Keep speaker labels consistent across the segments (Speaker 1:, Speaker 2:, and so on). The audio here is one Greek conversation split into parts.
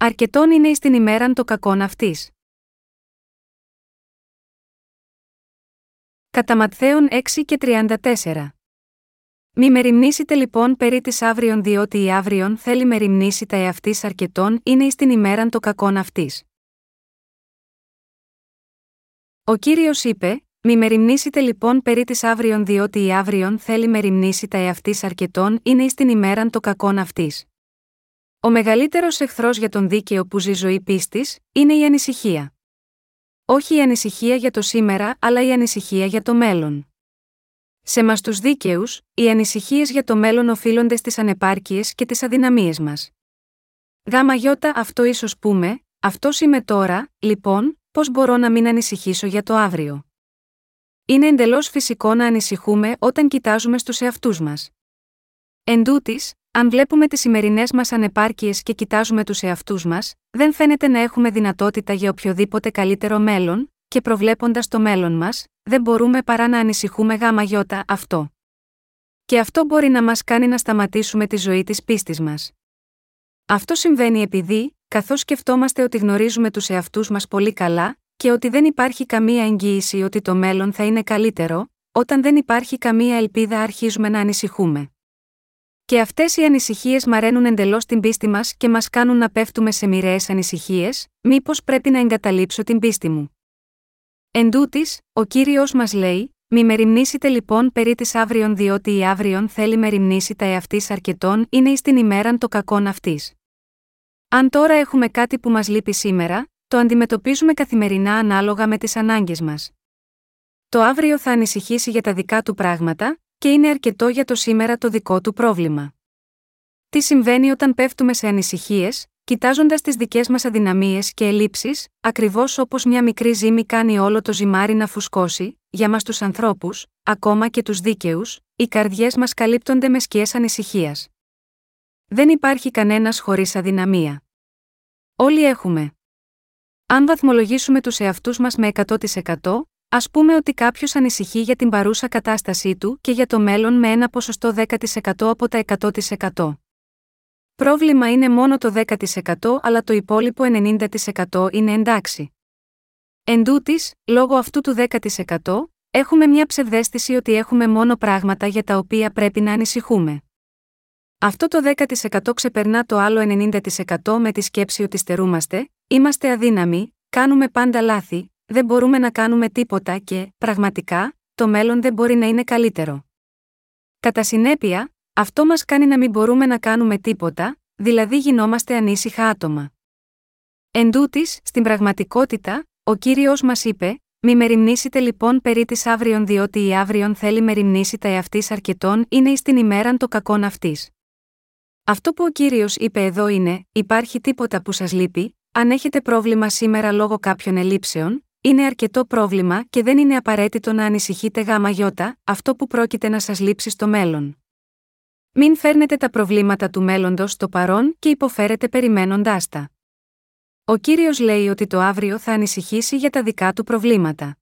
Speaker 1: Αρκετόν είναι εις την ημέραν το κακόν αυτής. Κατά Ματθαίων 6 και 34. Μη μεριμνήσετε λοιπόν περί της αύριον, διότι η αύριον θέλει μεριμνήσει τα εαυτής αρκετών είναι εις την ημέραν το κακόν αυτής. Ο κύριος είπε: Μη μεριμνήσετε λοιπόν περί της αύριον, διότι η αύριον θέλει μεριμνήσει τα εαυτής αρκετών είναι εις την ημέραν το κακόν αυτής. Ο μεγαλύτερος εχθρός για τον δίκαιο που ζει ζωή πίστης είναι η ανησυχία. Όχι η ανησυχία για το σήμερα, αλλά η ανησυχία για το μέλλον. Σε μας τους δίκαιους, οι ανησυχίες για το μέλλον οφείλονται στις ανεπάρκειες και τις αδυναμίες μας. Γάμα γιώτα αυτό ίσως πούμε, αυτός είμαι τώρα, λοιπόν, πώς μπορώ να μην ανησυχήσω για το αύριο; Είναι εντελώς φυσικό να ανησυχούμε όταν κοιτάζουμε στους εαυτούς μας. Εν τούτης, αν βλέπουμε τις σημερινές μας ανεπάρκειες και κοιτάζουμε τους εαυτούς μας, δεν φαίνεται να έχουμε δυνατότητα για οποιοδήποτε καλύτερο μέλλον, και προβλέποντας το μέλλον μας, δεν μπορούμε παρά να ανησυχούμε γάμα γιώτα αυτό. Και αυτό μπορεί να μας κάνει να σταματήσουμε τη ζωή της πίστης μας. Αυτό συμβαίνει επειδή, καθώς σκεφτόμαστε ότι γνωρίζουμε τους εαυτούς μας πολύ καλά, και ότι δεν υπάρχει καμία εγγύηση ότι το μέλλον θα είναι καλύτερο, όταν δεν υπάρχει καμία ελπίδα αρχίζουμε να ανησυχούμε. Και αυτές οι ανησυχίες μαραίνουν εντελώς την πίστη μας και μας κάνουν να πέφτουμε σε μοιραίες ανησυχίες, μήπως πρέπει να εγκαταλείψω την πίστη μου. Εν τούτης, ο κύριος μας λέει: Μη μεριμνήσετε λοιπόν περί της αύριον, διότι η αύριον θέλει μεριμνήσει τα εαυτής αρκετών είναι εις την ημέραν το κακόν αυτής. Αν τώρα έχουμε κάτι που μας λείπει σήμερα, το αντιμετωπίζουμε καθημερινά ανάλογα με τις ανάγκες μας. Το αύριο θα ανησυχήσει για τα δικά του πράγματα, και είναι αρκετό για το σήμερα το δικό του πρόβλημα. Τι συμβαίνει όταν πέφτουμε σε ανησυχίες, κοιτάζοντας τις δικές μας αδυναμίες και ελλείψεις, ακριβώς όπως μια μικρή ζύμη κάνει όλο το ζυμάρι να φουσκώσει, για μας τους ανθρώπους, ακόμα και τους δίκαιους, οι καρδιές μας καλύπτονται με σκιές ανησυχίας. Δεν υπάρχει κανένας χωρίς αδυναμία. Όλοι έχουμε. Αν βαθμολογήσουμε τους εαυτούς μας με 100%, Α πούμε ότι κάποιος ανησυχεί για την παρούσα κατάστασή του και για το μέλλον με ένα ποσοστό 10% από τα 100%. Πρόβλημα είναι μόνο το 10% αλλά το υπόλοιπο 90% είναι εντάξει. Εν τούτης, λόγω αυτού του 10%, έχουμε μια ψευδέστηση ότι έχουμε μόνο πράγματα για τα οποία πρέπει να ανησυχούμε. Αυτό το 10% ξεπερνά το άλλο 90% με τη σκέψη ότι στερούμαστε, είμαστε αδύναμοι, κάνουμε πάντα λάθη, δεν μπορούμε να κάνουμε τίποτα και, πραγματικά, το μέλλον δεν μπορεί να είναι καλύτερο. Κατά συνέπεια, αυτό μας κάνει να μην μπορούμε να κάνουμε τίποτα, δηλαδή γινόμαστε ανήσυχα άτομα. Εν τούτης, στην πραγματικότητα, ο Κύριος μας είπε «Μη μεριμνήσετε λοιπόν περί της αύριον διότι η αύριον θέλει μεριμνήσει τα εαυτής αρκετών είναι εις την ημέραν το κακόν αυτής». Αυτό που ο Κύριος είπε εδώ είναι «Υπάρχει τίποτα που σας λείπει, αν έχετε πρόβλημα σήμερα λόγω κάποιων ελλείψεων, είναι αρκετό πρόβλημα και δεν είναι απαραίτητο να ανησυχείτε γάμα γιώτα, αυτό που πρόκειται να σας λείψει στο μέλλον. Μην φέρνετε τα προβλήματα του μέλλοντος στο παρόν και υποφέρετε περιμένοντάς τα. Ο κύριος λέει ότι το αύριο θα ανησυχήσει για τα δικά του προβλήματα.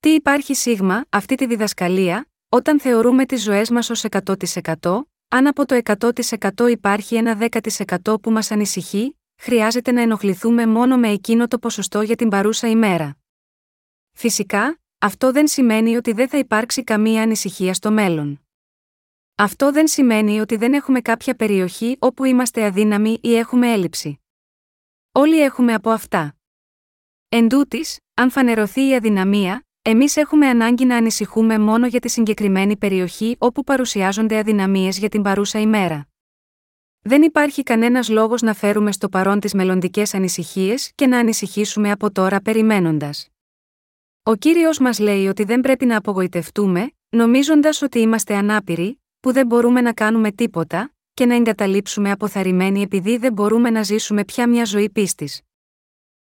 Speaker 1: Τι υπάρχει σίγμα, αυτή τη διδασκαλία, όταν θεωρούμε τις ζωές μας ως 100%, αν από το 100% υπάρχει ένα 10% που μας ανησυχεί, χρειάζεται να ενοχληθούμε μόνο με εκείνο το ποσοστό για την παρούσα ημέρα. Φυσικά, αυτό δεν σημαίνει ότι δεν θα υπάρξει καμία ανησυχία στο μέλλον. Αυτό δεν σημαίνει ότι δεν έχουμε κάποια περιοχή όπου είμαστε αδύναμοι ή έχουμε έλλειψη. Όλοι έχουμε από αυτά. Εν τούτης, αν φανερωθεί η αδυναμία, εμείς έχουμε ανάγκη να ανησυχούμε μόνο για τη συγκεκριμένη περιοχή όπου παρουσιάζονται αδυναμίες για την παρούσα ημέρα. Δεν υπάρχει κανένας λόγος να φέρουμε στο παρόν τις μελλοντικές ανησυχίες και να ανησυχήσουμε από τώρα περιμένοντας. Ο κύριος μας λέει ότι δεν πρέπει να απογοητευτούμε, νομίζοντας ότι είμαστε ανάπηροι, που δεν μπορούμε να κάνουμε τίποτα, και να εγκαταλείψουμε αποθαρρυμένοι επειδή δεν μπορούμε να ζήσουμε πια μια ζωή πίστης.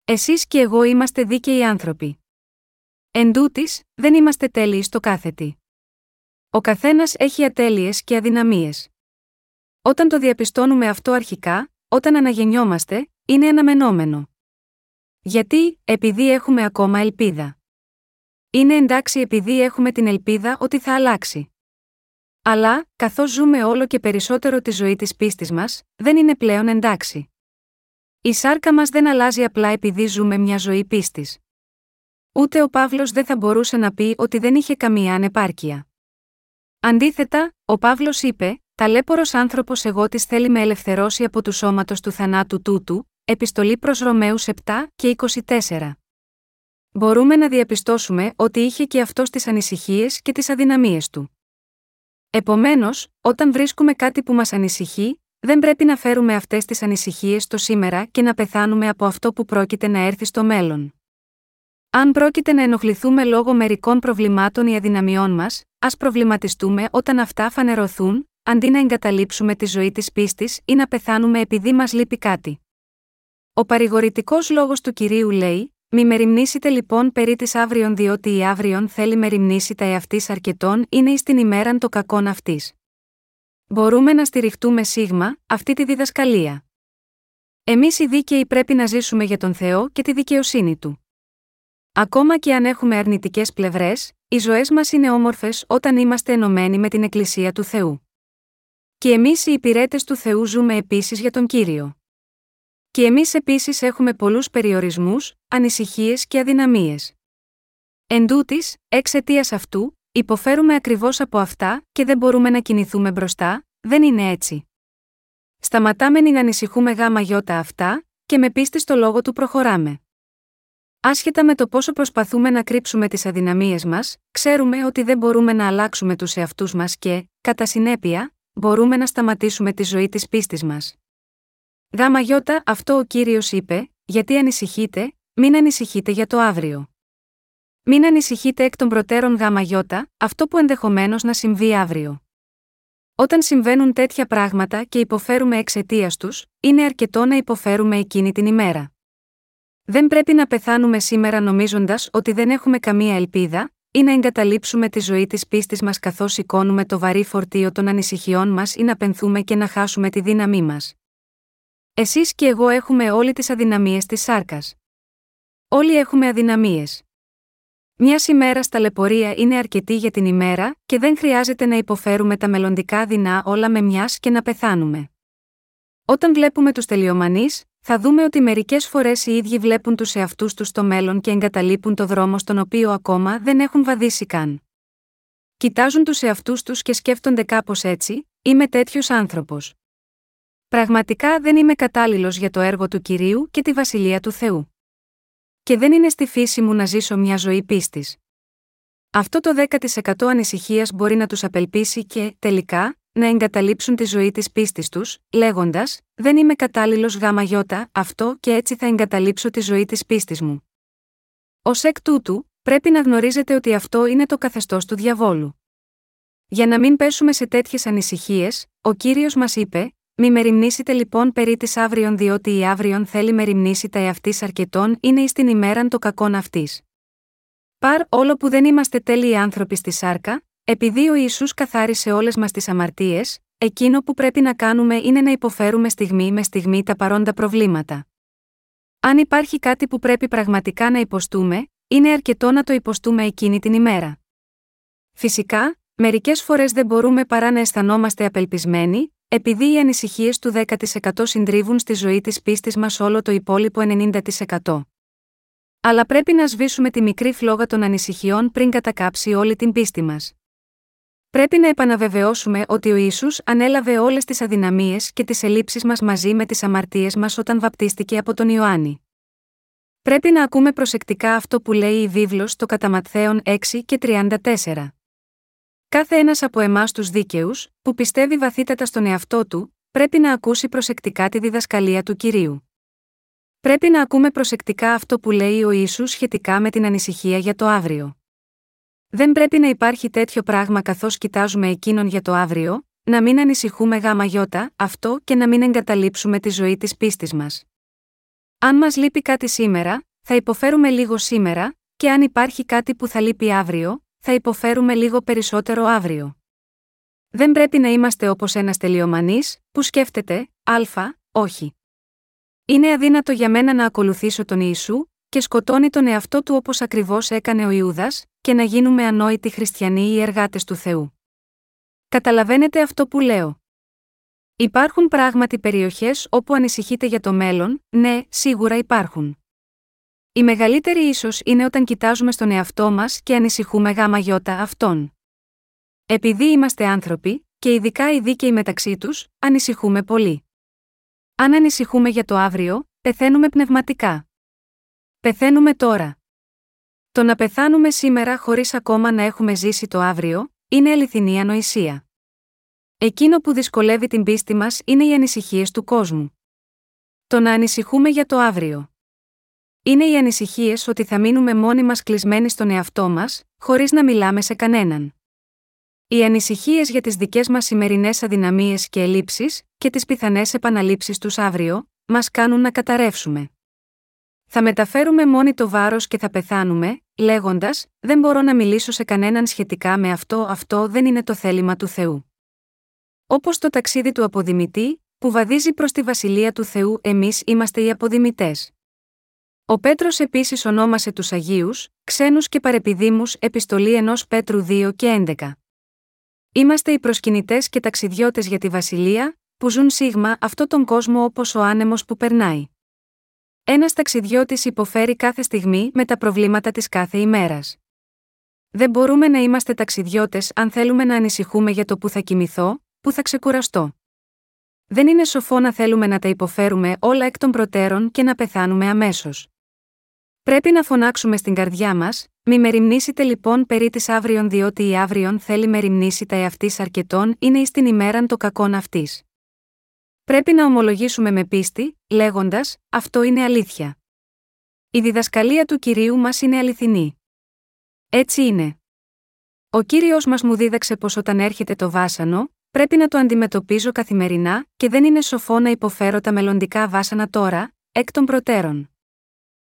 Speaker 1: Εσείς και εγώ είμαστε δίκαιοι άνθρωποι. Εν τούτης, δεν είμαστε τέλειοι στο κάθετη. Ο καθένας έχει ατέλειες και αδυναμίες. Όταν το διαπιστώνουμε αυτό αρχικά, όταν αναγεννιόμαστε, είναι αναμενόμενο. Γιατί, επειδή έχουμε ακόμα ελπίδα. Είναι εντάξει επειδή έχουμε την ελπίδα ότι θα αλλάξει. Αλλά, καθώς ζούμε όλο και περισσότερο τη ζωή της πίστης μας, δεν είναι πλέον εντάξει. Η σάρκα μας δεν αλλάζει απλά επειδή ζούμε μια ζωή πίστης. Ούτε ο Παύλος δεν θα μπορούσε να πει ότι δεν είχε καμία ανεπάρκεια. Αντίθετα, ο Παύλος είπε: Ταλέπορος άνθρωπος εγώ της θέλει με ελευθερώσει από του σώματος του θανάτου τούτου, επιστολή προς Ρωμαίου 7 και 24. Μπορούμε να διαπιστώσουμε ότι είχε και αυτός τις ανησυχίες και τις αδυναμίες του. Επομένως, όταν βρίσκουμε κάτι που μας ανησυχεί, δεν πρέπει να φέρουμε αυτές τις ανησυχίες στο σήμερα και να πεθάνουμε από αυτό που πρόκειται να έρθει στο μέλλον. Αν πρόκειται να ενοχληθούμε λόγω μερικών προβλημάτων ή αδυναμιών μας, ας προβληματιστούμε όταν αυτά φανερωθούν, αντί να εγκαταλείψουμε τη ζωή της πίστης ή να πεθάνουμε επειδή μας λείπει κάτι. Ο παρηγορητικός λόγος του κυρίου λέει: Μη μεριμνήσετε λοιπόν περί της αύριον, διότι η αύριον θέλει μεριμνήσει τα εαυτής αρκετών είναι εις την ημέραν το κακόν αυτής. Μπορούμε να στηριχτούμε σίγμα αυτή τη διδασκαλία. Εμείς οι δίκαιοι πρέπει να ζήσουμε για τον Θεό και τη δικαιοσύνη του. Ακόμα και αν έχουμε αρνητικές πλευρές, οι ζωές μας είναι όμορφες όταν είμαστε ενωμένοι με την Εκκλησία του Θεού. Και εμείς οι υπηρέτες του Θεού ζούμε επίσης για τον κύριο. Και εμείς επίσης έχουμε πολλούς περιορισμούς, ανησυχίες και αδυναμίες. Εν τούτης, εξαιτία αυτού, υποφέρουμε ακριβώς από αυτά και δεν μπορούμε να κινηθούμε μπροστά, δεν είναι έτσι. Σταματάμε να ανησυχούμε γάμα γιώτα αυτά, και με πίστη στο λόγο του προχωράμε. Άσχετα με το πόσο προσπαθούμε να κρύψουμε τις αδυναμίες μας, ξέρουμε ότι δεν μπορούμε να αλλάξουμε τους εαυτούς μας και, κατά συνέπεια, μπορούμε να σταματήσουμε τη ζωή της πίστης μας. Γάμα γιώτα, αυτό ο κύριος είπε, γιατί ανησυχείτε, μην ανησυχείτε για το αύριο. Μην ανησυχείτε εκ των προτέρων γάμα γιώτα, αυτό που ενδεχομένως να συμβεί αύριο. Όταν συμβαίνουν τέτοια πράγματα και υποφέρουμε εξαιτίας τους, είναι αρκετό να υποφέρουμε εκείνη την ημέρα. Δεν πρέπει να πεθάνουμε σήμερα νομίζοντας ότι δεν έχουμε καμία ελπίδα, ή να εγκαταλείψουμε τη ζωή της πίστης μας καθώς σηκώνουμε το βαρύ φορτίο των ανησυχιών μας ή να πενθούμε και να χάσουμε τη δύναμή μας. Εσείς και εγώ έχουμε όλοι τις αδυναμίες της σάρκας. Όλοι έχουμε αδυναμίες. Μια ημέρα στα λεπορία είναι αρκετή για την ημέρα και δεν χρειάζεται να υποφέρουμε τα μελλοντικά δεινά όλα με μιας και να πεθάνουμε. Όταν βλέπουμε τους τελειομανείς, θα δούμε ότι μερικές φορές οι ίδιοι βλέπουν τους εαυτούς τους στο μέλλον και εγκαταλείπουν το δρόμο στον οποίο ακόμα δεν έχουν βαδίσει καν. Κοιτάζουν τους εαυτούς τους και σκέφτονται κάπως έτσι: Είμαι τέτοιος άνθρωπος. Πραγματικά δεν είμαι κατάλληλος για το έργο του κυρίου και τη βασιλεία του Θεού. Και δεν είναι στη φύση μου να ζήσω μια ζωή πίστης. Αυτό το 10% ανησυχίας μπορεί να τους απελπίσει και, τελικά, να εγκαταλείψουν τη ζωή της πίστης τους, λέγοντας: Δεν είμαι κατάλληλος γάμα γιώτα, αυτό και έτσι θα εγκαταλείψω τη ζωή της πίστης μου. Ω εκ τούτου, πρέπει να γνωρίζετε ότι αυτό είναι το καθεστώς του διαβόλου. Για να μην πέσουμε σε τέτοιες ανησυχίες, ο κύριος μας είπε: Μη μεριμνήσετε λοιπόν περί της αύριον, διότι η αύριον θέλει μεριμνήσει τα εαυτής αρκετών είναι εις την ημέραν το κακόν αυτής. Παρ όλο που δεν είμαστε τέλειοι άνθρωποι στη σάρκα, επειδή ο Ιησούς καθάρισε όλες μας τις αμαρτίες, εκείνο που πρέπει να κάνουμε είναι να υποφέρουμε στιγμή με στιγμή τα παρόντα προβλήματα. Αν υπάρχει κάτι που πρέπει πραγματικά να υποστούμε, είναι αρκετό να το υποστούμε εκείνη την ημέρα. Φυσικά, μερικές φορές δεν μπορούμε παρά να αισθανόμαστε απελπισμένοι, επειδή οι ανησυχίες του 10% συντρίβουν στη ζωή της πίστης μας όλο το υπόλοιπο 90%. Αλλά πρέπει να σβήσουμε τη μικρή φλόγα των ανησυχιών πριν κατακάψει όλη την πίστη μας. Πρέπει να επαναβεβαιώσουμε ότι ο ίσου ανέλαβε όλες τις αδυναμίες και τις ελλείψεις μας μαζί με τις αμαρτίες μας όταν βαπτίστηκε από τον Ιωάννη. Πρέπει να ακούμε προσεκτικά αυτό που λέει η βίβλος στο Καταματθέων 6 και 34. Κάθε ένας από εμάς τους δίκαιους, που πιστεύει βαθύτατα στον εαυτό του, πρέπει να ακούσει προσεκτικά τη διδασκαλία του κυρίου. Πρέπει να ακούμε προσεκτικά αυτό που λέει ο Ιησούς σχετικά με την ανησυχία για το αύριο. Δεν πρέπει να υπάρχει τέτοιο πράγμα καθώς κοιτάζουμε εκείνον για το αύριο, να μην ανησυχούμε γάμα γιώτα, αυτό και να μην εγκαταλείψουμε τη ζωή της πίστης μας. Αν μας λείπει κάτι σήμερα, θα υποφέρουμε λίγο σήμερα, και αν υπάρχει κάτι που θα λείπει αύριο, θα υποφέρουμε λίγο περισσότερο αύριο. Δεν πρέπει να είμαστε όπως ένας τελειομανή, που σκέφτεται, Α, όχι. Είναι αδύνατο για μένα να ακολουθήσω τον Ιησού, και σκοτώνει τον εαυτό του όπως ακριβώς έκανε ο Ιούδας, και να γίνουμε ανόητοι χριστιανοί ή εργάτες του Θεού. Καταλαβαίνετε αυτό που λέω. Υπάρχουν πράγματι περιοχές όπου ανησυχείτε για το μέλλον, ναι, σίγουρα υπάρχουν. Η μεγαλύτερη ίσως είναι όταν κοιτάζουμε στον εαυτό μας και ανησυχούμε γάμα γιώτα αυτόν. Επειδή είμαστε άνθρωποι, και ειδικά οι δίκαιοι μεταξύ τους, ανησυχούμε πολύ. Αν ανησυχούμε για το αύριο, πεθαίνουμε πνευματικά. Πεθαίνουμε τώρα. Το να πεθάνουμε σήμερα χωρίς ακόμα να έχουμε ζήσει το αύριο, είναι αληθινή ανοησία. Εκείνο που δυσκολεύει την πίστη μας είναι οι ανησυχίες του κόσμου. Το να ανησυχούμε για το αύριο. Είναι οι ανησυχίες ότι θα μείνουμε μόνοι μας κλεισμένοι στον εαυτό μας, χωρίς να μιλάμε σε κανέναν. Οι ανησυχίες για τις δικές μας σημερινές αδυναμίες και ελλείψεις, και τις πιθανές επαναλήψεις τους αύριο, μας κάνουν να καταρρεύσουμε. Θα μεταφέρουμε μόνοι το βάρος και θα πεθάνουμε, λέγοντας: Δεν μπορώ να μιλήσω σε κανέναν σχετικά με αυτό, αυτό δεν είναι το θέλημα του Θεού. Όπως το ταξίδι του αποδημητή, που βαδίζει προς τη βασιλεία του Θεού, εμείς είμαστε οι αποδημητές. Ο Πέτρος επίσης ονόμασε τους Αγίους, ξένους και παρεπιδήμους, επιστολή ενός Πέτρου 2 και 11. Είμαστε οι προσκυνητές και ταξιδιώτες για τη βασιλεία, που ζουν σίγμα αυτό τον κόσμο όπως ο άνεμος που περνάει. Ένας ταξιδιώτης υποφέρει κάθε στιγμή με τα προβλήματα της κάθε ημέρας. Δεν μπορούμε να είμαστε ταξιδιώτες αν θέλουμε να ανησυχούμε για το που θα κοιμηθώ, που θα ξεκουραστώ. Δεν είναι σοφό να θέλουμε να τα υποφέρουμε όλα εκ των προτέρων και να πεθάνουμε αμέσως. Πρέπει να φωνάξουμε στην καρδιά μας, μη μεριμνήσετε λοιπόν περί της αύριον, διότι η αύριον θέλει μεριμνήσει τα εαυτής αρκετών είναι εις την ημέραν το κακόν αυτής. Πρέπει να ομολογήσουμε με πίστη, λέγοντας: Αυτό είναι αλήθεια. Η διδασκαλία του κυρίου μας είναι αληθινή. Έτσι είναι. Ο κύριος μας μου δίδαξε πως όταν έρχεται το βάσανο, πρέπει να το αντιμετωπίζω καθημερινά και δεν είναι σοφό να υποφέρω τα μελλοντικά βάσανα τώρα, εκ των προτέρων.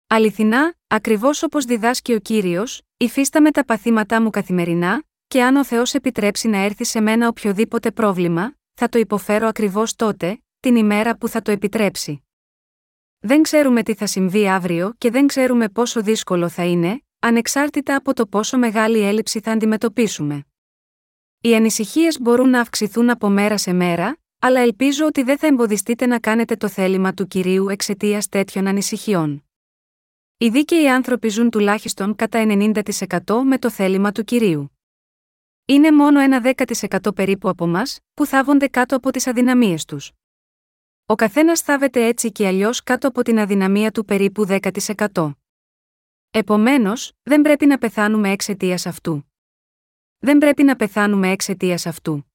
Speaker 1: Αληθινά, ακριβώς όπως διδάσκει ο κύριος, υφίσταμαι τα παθήματά μου καθημερινά, και αν ο Θεός επιτρέψει να έρθει σε μένα οποιοδήποτε πρόβλημα, θα το υποφέρω ακριβώς τότε, την ημέρα που θα το επιτρέψει. Δεν ξέρουμε τι θα συμβεί αύριο και δεν ξέρουμε πόσο δύσκολο θα είναι, ανεξάρτητα από το πόσο μεγάλη έλλειψη θα αντιμετωπίσουμε. Οι ανησυχίες μπορούν να αυξηθούν από μέρα σε μέρα, αλλά ελπίζω ότι δεν θα εμποδιστείτε να κάνετε το θέλημα του κυρίου εξαιτίας τέτοιων ανησυχιών. Οι δίκαιοι άνθρωποι ζουν τουλάχιστον κατά 90% με το θέλημα του κυρίου. Είναι μόνο ένα 10% περίπου από εμά που θάβονται κάτω από τις αδυναμίες τους. Ο καθένας θάβεται έτσι και αλλιώς κάτω από την αδυναμία του περίπου 10%. Επομένως, δεν πρέπει να πεθάνουμε εξαιτίας αυτού. Δεν πρέπει να πεθάνουμε εξαιτίας αυτού.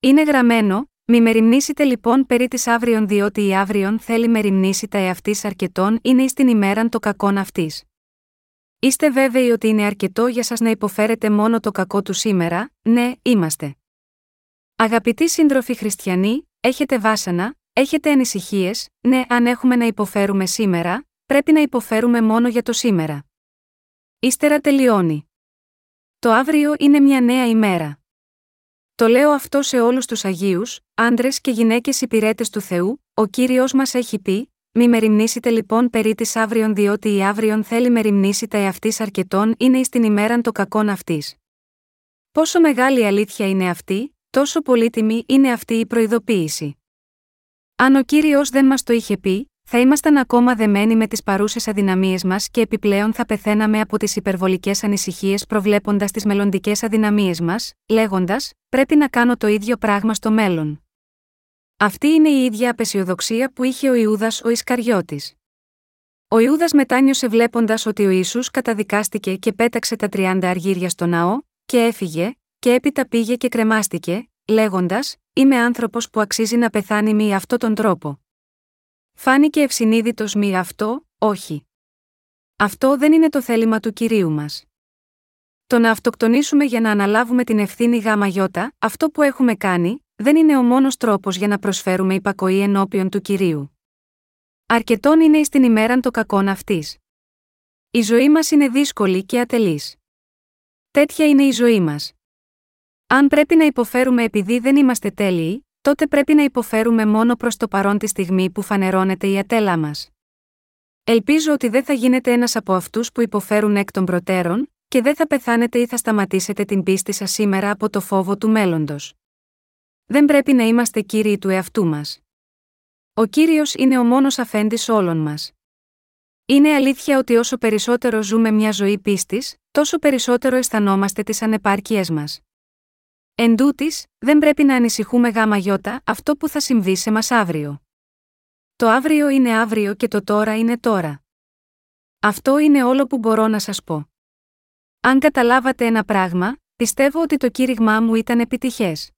Speaker 1: Είναι γραμμένο, μη μεριμνήσετε λοιπόν περί της αύριον, διότι η αύριον θέλει μεριμνήσει τα εαυτής αρκετών είναι εις την ημέραν το κακόν αυτής. Είστε βέβαιοι ότι είναι αρκετό για σας να υποφέρετε μόνο το κακό του σήμερα, ναι, είμαστε. Αγαπητοί σύντροφοι χριστιανοί, έχετε βάσανα, έχετε ανησυχίες, ναι, αν έχουμε να υποφέρουμε σήμερα, πρέπει να υποφέρουμε μόνο για το σήμερα. Ύστερα τελειώνει. Το αύριο είναι μια νέα ημέρα. Το λέω αυτό σε όλους τους Αγίους, άντρες και γυναίκες υπηρέτες του Θεού, ο κύριος μας έχει πει: Μη μεριμνήσετε λοιπόν περί της αύριον, διότι η αύριον θέλει μεριμνήσει τα εαυτή αρκετών είναι εις την ημέραν το κακόν αυτής. Πόσο μεγάλη αλήθεια είναι αυτή, τόσο πολύτιμη είναι αυτή η προειδοποίηση. Αν ο κύριος δεν μας το είχε πει, θα ήμασταν ακόμα δεμένοι με τις παρούσες αδυναμίες μας και επιπλέον θα πεθαίναμε από τις υπερβολικές ανησυχίες προβλέποντας τις μελλοντικές αδυναμίες μας, λέγοντας: Πρέπει να κάνω το ίδιο πράγμα στο μέλλον. Αυτή είναι η ίδια απεσιοδοξία που είχε ο Ιούδας ο Ισκαριώτης. Ο Ιούδας μετάνιωσε βλέποντας ότι ο Ισού καταδικάστηκε και πέταξε τα 30 αργύρια στο ναό, και έφυγε, και έπειτα πήγε και κρεμάστηκε, λέγοντας: Είμαι άνθρωπος που αξίζει να πεθάνει με αυτόν τον τρόπο. Φάνηκε ευσυνείδητος μη αυτό, όχι. Αυτό δεν είναι το θέλημα του κυρίου μας. Το να αυτοκτονήσουμε για να αναλάβουμε την ευθύνη γάμα γιώτα, αυτό που έχουμε κάνει, δεν είναι ο μόνος τρόπος για να προσφέρουμε υπακοή ενώπιον του κυρίου. Αρκετόν είναι εις την ημέραν το κακόν αυτής. Η ζωή μας είναι δύσκολη και ατελής. Τέτοια είναι η ζωή μας. Αν πρέπει να υποφέρουμε επειδή δεν είμαστε τέλειοι, τότε πρέπει να υποφέρουμε μόνο προς το παρόν τη στιγμή που φανερώνεται η ατέλα μας. Ελπίζω ότι δεν θα γίνετε ένας από αυτούς που υποφέρουν εκ των προτέρων, και δεν θα πεθάνετε ή θα σταματήσετε την πίστη σας σήμερα από το φόβο του μέλλοντος. Δεν πρέπει να είμαστε κύριοι του εαυτού μας. Ο κύριος είναι ο μόνος αφέντης όλων μας. Είναι αλήθεια ότι όσο περισσότερο ζούμε μια ζωή πίστης, τόσο περισσότερο αισθανόμαστε τις ανεπάρκειέ μας. Εν τούτης, δεν πρέπει να ανησυχούμε γάμα γιώτα αυτό που θα συμβεί σε μας αύριο. Το αύριο είναι αύριο και το τώρα είναι τώρα. Αυτό είναι όλο που μπορώ να σας πω. Αν καταλάβατε ένα πράγμα, πιστεύω ότι το κήρυγμά μου ήταν επιτυχές.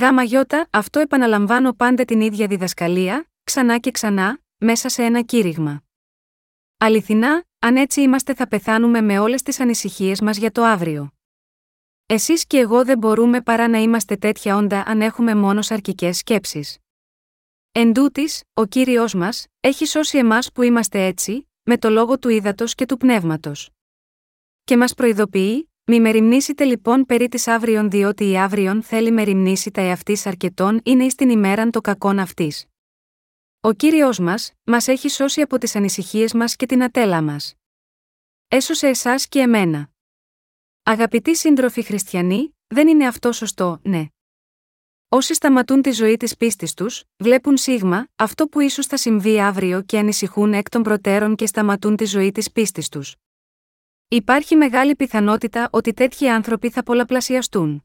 Speaker 1: Γάμα γιώτα, αυτό επαναλαμβάνω πάντα την ίδια διδασκαλία, ξανά και ξανά, μέσα σε ένα κήρυγμα. Αληθινά, αν έτσι είμαστε θα πεθάνουμε με όλες τις ανησυχίες μας για το αύριο. Εσείς και εγώ δεν μπορούμε παρά να είμαστε τέτοια όντα αν έχουμε μόνος σαρκικές σκέψεις. Εν τούτης, ο Κύριος μας, έχει σώσει εμάς που είμαστε έτσι, με το λόγο του ύδατος και του πνεύματος. Και μας προειδοποιεί, μη μεριμνήσετε λοιπόν περί της αύριον διότι η αύριον θέλει μεριμνήσει τα εαυτής αρκετών είναι εις την ημέραν το κακόν αυτής. Ο Κύριος μας, μας έχει σώσει από τις ανησυχίες μας και την ατέλα μας. Έσωσε εσάς και εμένα. Αγαπητοί σύντροφοι χριστιανοί, δεν είναι αυτό σωστό, ναι. Όσοι σταματούν τη ζωή της πίστης τους, βλέπουν σίγμα, αυτό που ίσως θα συμβεί αύριο και ανησυχούν εκ των προτέρων και σταματούν τη ζωή της πίστης τους. Υπάρχει μεγάλη πιθανότητα ότι τέτοιοι άνθρωποι θα πολλαπλασιαστούν.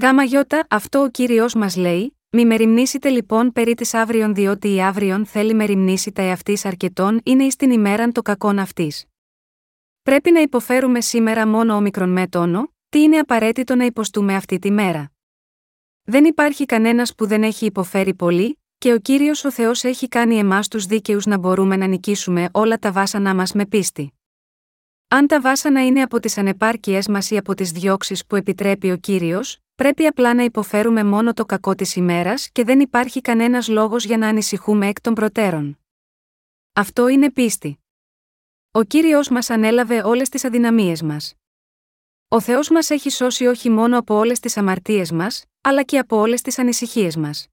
Speaker 1: Γάμα γιώτα, αυτό ο κύριος μας λέει, μη μεριμνήσετε λοιπόν περί της αύριον διότι η αύριον θέλει μεριμνήσει τα εαυτής αρκετών είναι εις την ημέραν το κακόν αυτής. Πρέπει να υποφέρουμε σήμερα μόνο όμικρον με τόνο, τι είναι απαραίτητο να υποστούμε αυτή τη μέρα. Δεν υπάρχει κανένας που δεν έχει υποφέρει πολύ, και ο κύριος ο Θεός έχει κάνει εμάς τους δίκαιους να μπορούμε να νικήσουμε όλα τα βάσανά μας με πίστη. Αν τα βάσανα είναι από τις ανεπάρκειές μας ή από τις διώξεις που επιτρέπει ο κύριος, πρέπει απλά να υποφέρουμε μόνο το κακό της ημέρας και δεν υπάρχει κανένας λόγος για να ανησυχούμε εκ των προτέρων. Αυτό είναι πίστη. Ο κύριος μας ανέλαβε όλες τις αδυναμίες μας. Ο Θεός μας έχει σώσει όχι μόνο από όλες τις αμαρτίες μας, αλλά και από όλες τις ανησυχίες μας.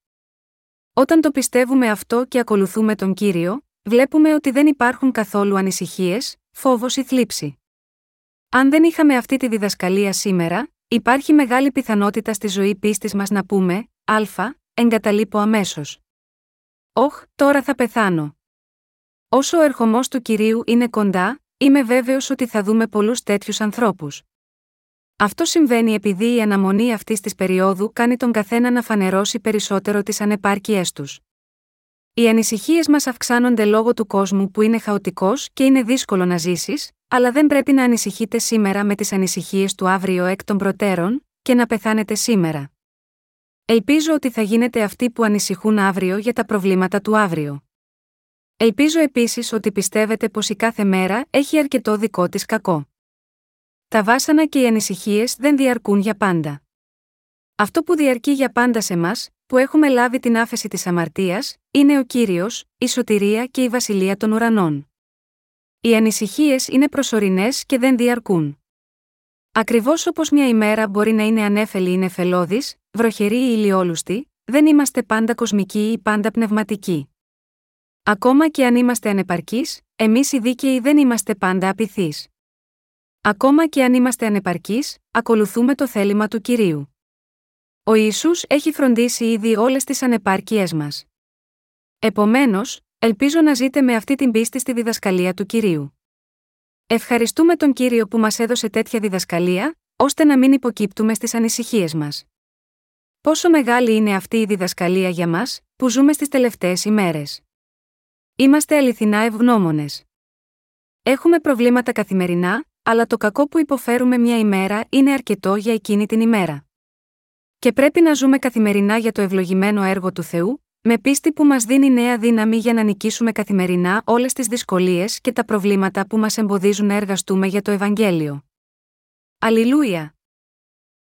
Speaker 1: Όταν το πιστεύουμε αυτό και ακολουθούμε τον κύριο, βλέπουμε ότι δεν υπάρχουν καθόλου ανησυχίες, φόβος ή θλίψη. Αν δεν είχαμε αυτή τη διδασκαλία σήμερα, υπάρχει μεγάλη πιθανότητα στη ζωή πίστης μας να πούμε: Α, εγκαταλείπω αμέσως. Όχ, τώρα θα πεθάνω. Όσο ο ερχομός του κυρίου είναι κοντά, είμαι βέβαιος ότι θα δούμε πολλούς τέτοιους ανθρώπους. Αυτό συμβαίνει επειδή η αναμονή αυτής της περίοδου κάνει τον καθένα να φανερώσει περισσότερο τις ανεπάρκειές τους. Οι ανησυχίες μας αυξάνονται λόγω του κόσμου που είναι χαοτικός και είναι δύσκολο να ζήσεις, αλλά δεν πρέπει να ανησυχείτε σήμερα με τις ανησυχίες του αύριο εκ των προτέρων, και να πεθάνετε σήμερα. Ελπίζω ότι θα γίνετε αυτοί που ανησυχούν αύριο για τα προβλήματα του αύριο. Ελπίζω επίσης ότι πιστεύετε πως η κάθε μέρα έχει αρκετό δικό της κακό. Τα βάσανα και οι ανησυχίες δεν διαρκούν για πάντα. Αυτό που διαρκεί για πάντα σε μας, που έχουμε λάβει την άφεση της αμαρτίας, είναι ο κύριος, η σωτηρία και η βασιλεία των ουρανών. Οι ανησυχίες είναι προσωρινές και δεν διαρκούν. Ακριβώς όπως μια ημέρα μπορεί να είναι ανέφελη ή νεφελώδης, βροχερή ή ηλιόλουστη, δεν είμαστε πάντα κοσμικοί ή πάντα πνευματικοί. Ακόμα και αν είμαστε ανεπαρκείς, εμείς οι δίκαιοι δεν είμαστε πάντα απειθείς. Ακόμα και αν είμαστε ανεπαρκείς, ακολουθούμε το θέλημα του κυρίου. Ο Ισού έχει φροντίσει ήδη όλες τις ανεπάρκειές μας. Επομένως, ελπίζω να ζείτε με αυτή την πίστη στη διδασκαλία του κυρίου. Ευχαριστούμε τον κύριο που μας έδωσε τέτοια διδασκαλία, ώστε να μην υποκύπτουμε στις ανησυχίες μας. Πόσο μεγάλη είναι αυτή η διδασκαλία για μας, που ζούμε στις τελευταίες ημέρες. Είμαστε αληθινά ευγνώμονες. Έχουμε προβλήματα καθημερινά, αλλά το κακό που υποφέρουμε μια ημέρα είναι αρκετό για εκείνη την ημέρα. Και πρέπει να ζούμε καθημερινά για το ευλογημένο έργο του Θεού, με πίστη που μας δίνει νέα δύναμη για να νικήσουμε καθημερινά όλες τις δυσκολίες και τα προβλήματα που μας εμποδίζουν να εργαστούμε για το Ευαγγέλιο. Αλληλούια!